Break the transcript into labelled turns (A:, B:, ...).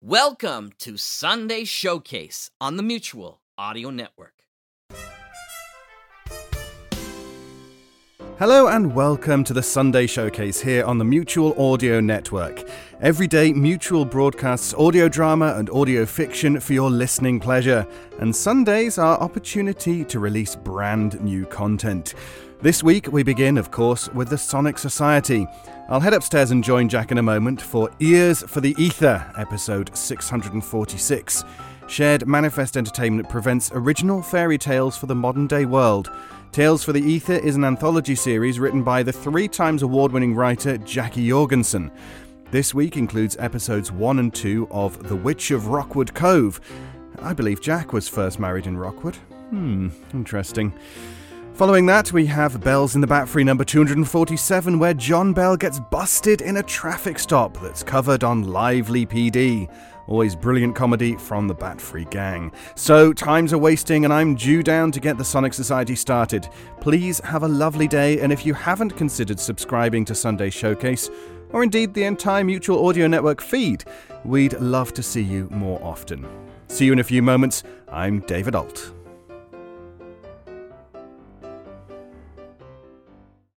A: Welcome to Sunday Showcase on the Mutual Audio Network.
B: Hello and welcome to the Sunday Showcase here on the Mutual Audio Network. Every day, Mutual broadcasts audio drama and audio fiction for your listening pleasure, and Sundays are opportunity to release brand new content. This week, we begin, of course, with the Sonic Society. I'll head upstairs and join Jack in a moment for Ears for the Ether, episode 646. Shared Manifest Entertainment presents original fairy tales for the modern day world. Tales for the Ether is an anthology series written by the three times award winning writer Jackie Jorgensen. This week includes episodes 1 and 2 of The Witch of Rockwood Cove. I believe Jack was first married in Rockwood. Hmm, interesting. Following that, we have Bells in the Bat Free number 247, where John Bell gets busted in a traffic stop that's covered on Lively PD. Always brilliant comedy from the Bat Free gang. So, times are wasting, and I'm due down to get the Sonic Society started. Please have a lovely day, and if you haven't considered subscribing to Sunday Showcase, or indeed the entire Mutual Audio Network feed, we'd love to see you more often. See you in a few moments. I'm David Ault.